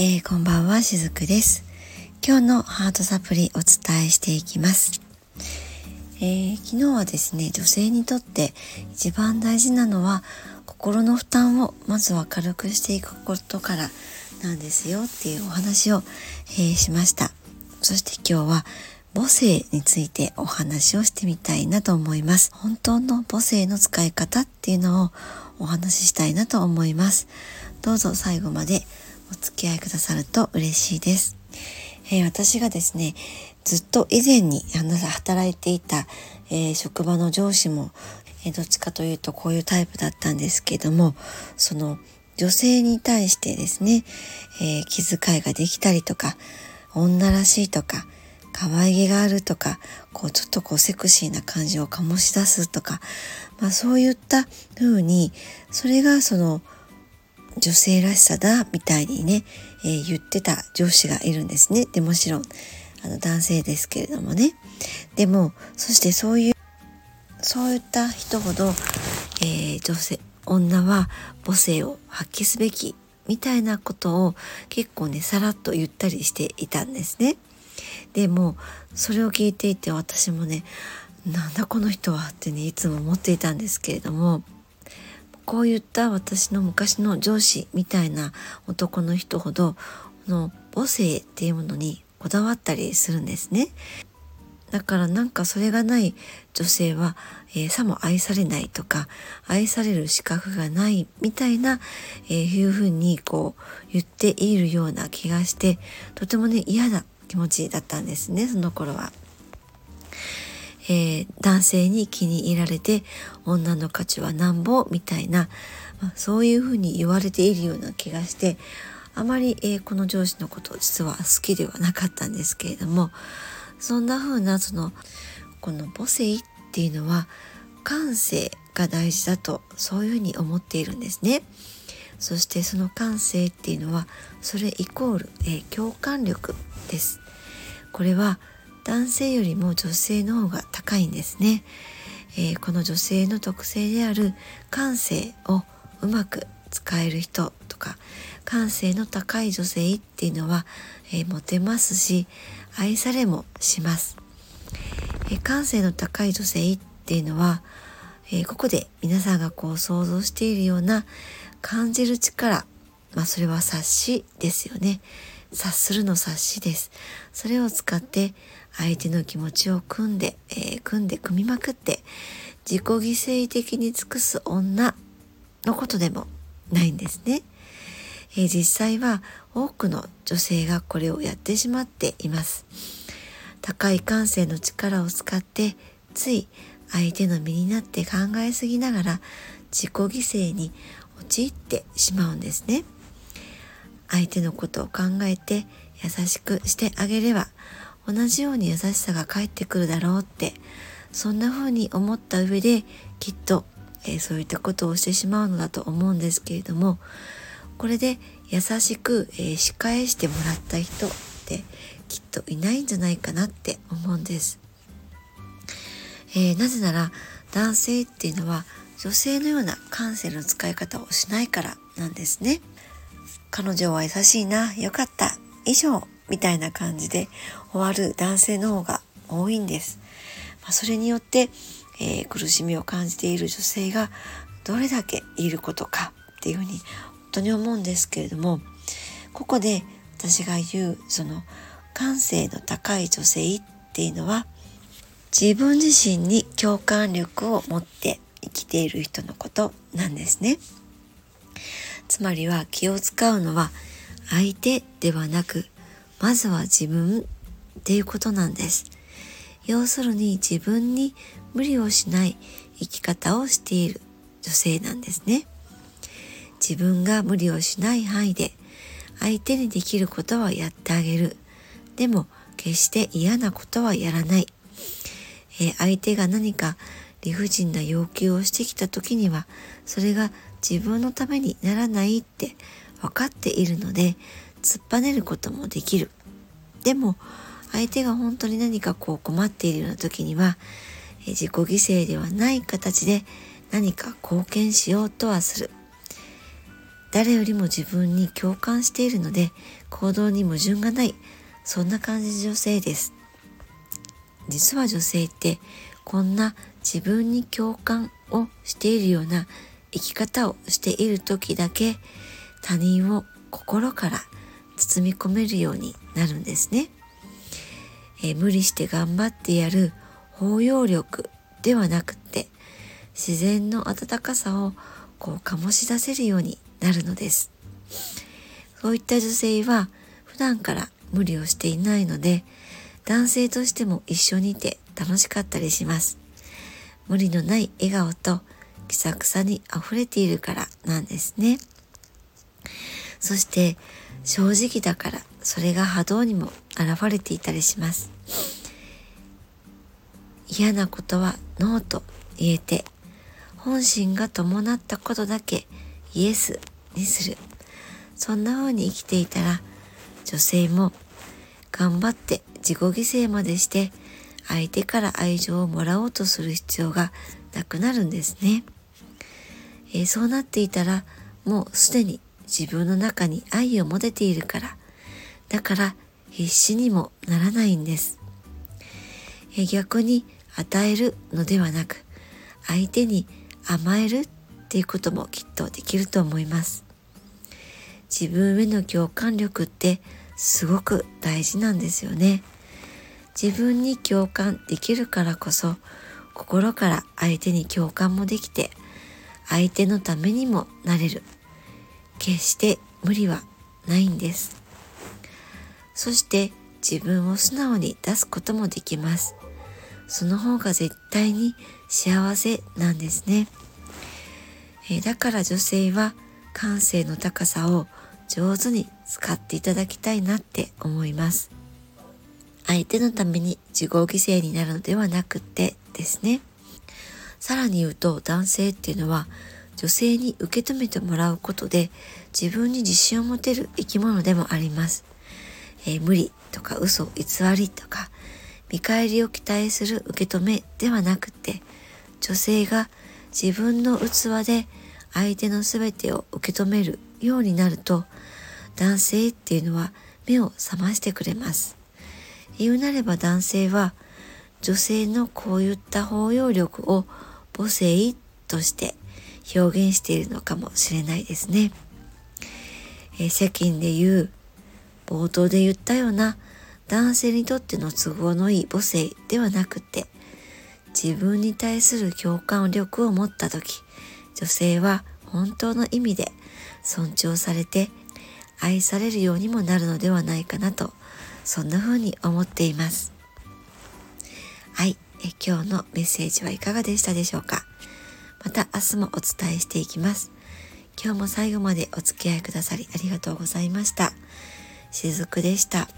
えー、こんばんはしずくです。今日のハートサプリお伝えしていきます、えー、昨日はですね女性にとって一番大事なのは心の負担をまずは軽くしていくことからなんですよっていうお話を、えー、しました。そして今日は母性についてお話をしてみたいなと思います。本当の母性の使い方っていうのをお話ししたいなと思います。どうぞ最後までお付き合いくださると嬉しいです。えー、私がですね、ずっと以前に働いていた、えー、職場の上司も、えー、どっちかというとこういうタイプだったんですけども、その女性に対してですね、え気遣いができたりとか、女らしいとか、可愛げがあるとか、こうちょっとこうセクシーな感じを醸し出すとか、まあそういった風に、それがその女性らしさだみたいにね、えー、言ってた上司がいるんですね。でもちろんあの男性ですけれどもね。でもそしてそういうそういった人ほど、えー、女性女は母性を発揮すべきみたいなことを結構ねさらっと言ったりしていたんですね。でもそれを聞いていて私もねなんだこの人はってねいつも思っていたんですけれどもこういった私の昔の上司みたいな男の人ほどこの母性っていうものにこだわったりするんですね。だからなんかそれがない女性は、えー、さも愛されないとか愛される資格がないみたいな、えー、いうふうにこう言っているような気がしてとてもね嫌な気持ちだったんですねその頃は。えー、男性に気に入られて女の価値はなんぼみたいな、まあ、そういうふうに言われているような気がしてあまり、えー、この上司のこと実は好きではなかったんですけれどもそんな風なそのこの母性っていうのは感性が大事だとそういうふうに思っているんですね。そしてその感性っていうのはそれイコール、えー、共感力です。これは男性よりも女性の方が高いんですね、えー、この女性の特性である感性をうまく使える人とか感性の高い女性っていうのは、えー、モテますし愛されもします、えー、感性の高い女性っていうのは、えー、ここで皆さんがこう想像しているような感じる力まあそれは察しですよね。察するの察しです。それを使って相手の気持ちを組んで、えー、組んで組みまくって自己犠牲的に尽くす女のことでもないんですね、えー、実際は多くの女性がこれをやってしまっています。高い感性の力を使ってつい相手の身になって考えすぎながら自己犠牲に陥ってしまうんですね。相手のことを考えて優しくしてあげれば同じように優しさが返ってくるだろうってそんな風に思った上できっと、えー、そういったことをしてしまうのだと思うんですけれどもこれで優しく、えー、仕返してもらった人ってきっといないんじゃないかなって思うんです。えー、なぜなら男性っていうのは女性のような感性の使い方をしないからなんですね。彼女は優しいな、よかった、以上、みたいな感じで終わる男性の方が多いんです。まあ、それによって、えー、苦しみを感じている女性がどれだけいることかっていうふうに本当に思うんですけれども、ここで私が言うその感性の高い女性っていうのは自分自身に共感力を持って生きている人のことなんですね。つまりは気を使うのは相手ではなくまずは自分っていうことなんです。要するに自分に無理をしない生き方をしている女性なんですね。自分が無理をしない範囲で相手にできることはやってあげる。でも決して嫌なことはやらない、えー、相手が何か理不尽な要求をしてきた時にはそれが自分のためにならないって分かっているので突っぱねることもできる。でも相手が本当に何かこう困っているような時には自己犠牲ではない形で何か貢献しようとはする。誰よりも自分に共感しているので行動に矛盾がない。そんな感じの女性です。実は女性ってこんな自分に共感をしているような生き方をしている時だけ他人を心から包み込めるようになるんですね。え無理して頑張ってやる包容力ではなくって自然の温かさをこう醸し出せるようになるのです。そういった女性は普段から無理をしていないので男性としても一緒にいて楽しかったりします。無理のない笑顔と気さくさに溢れているからなんですね。そして正直だからそれが波動にも現れていたりします。嫌なことはノーと言えて本心が伴ったことだけイエスにするそんな風に生きていたら女性も頑張って自己犠牲までして相手から愛情をもらおうとする必要がなくなるんですね。えー、そうなっていたらもうすでに自分の中に愛を持てているからだから必死にもならないんです。えー、逆に与えるのではなく相手に甘えるっていうこともきっとできると思います。自分への共感力ってすごく大事なんですよね。自分に共感できるからこそ心から相手に共感もできて相手のためにもなれる。決して無理はないんです。そして自分を素直に出すこともできます。その方が絶対に幸せなんですね、えだから女性は感性の高さを上手に使っていただきたいなって思います。相手のために自己犠牲になるのではなくてですねさらに言うと男性っていうのは女性に受け止めてもらうことで自分に自信を持てる生き物でもあります。えー、無理とか嘘偽りとか見返りを期待する受け止めではなくて女性が自分の器で相手の全てを受け止めるようになると男性っていうのは目を覚ましてくれます。言うなれば男性は女性のこういった包容力を母性として表現しているのかもしれないですね。えー、世間で言う冒頭で言ったような男性にとっての都合のいい母性ではなくて自分に対する共感力を持った時女性は本当の意味で尊重されて愛されるようにもなるのではないかなとそんな風に思っていますはいえ今日のメッセージはいかがでしたでしょうか？また明日もお伝えしていきます。今日も最後までお付き合いくださりありがとうございました。しずくでした。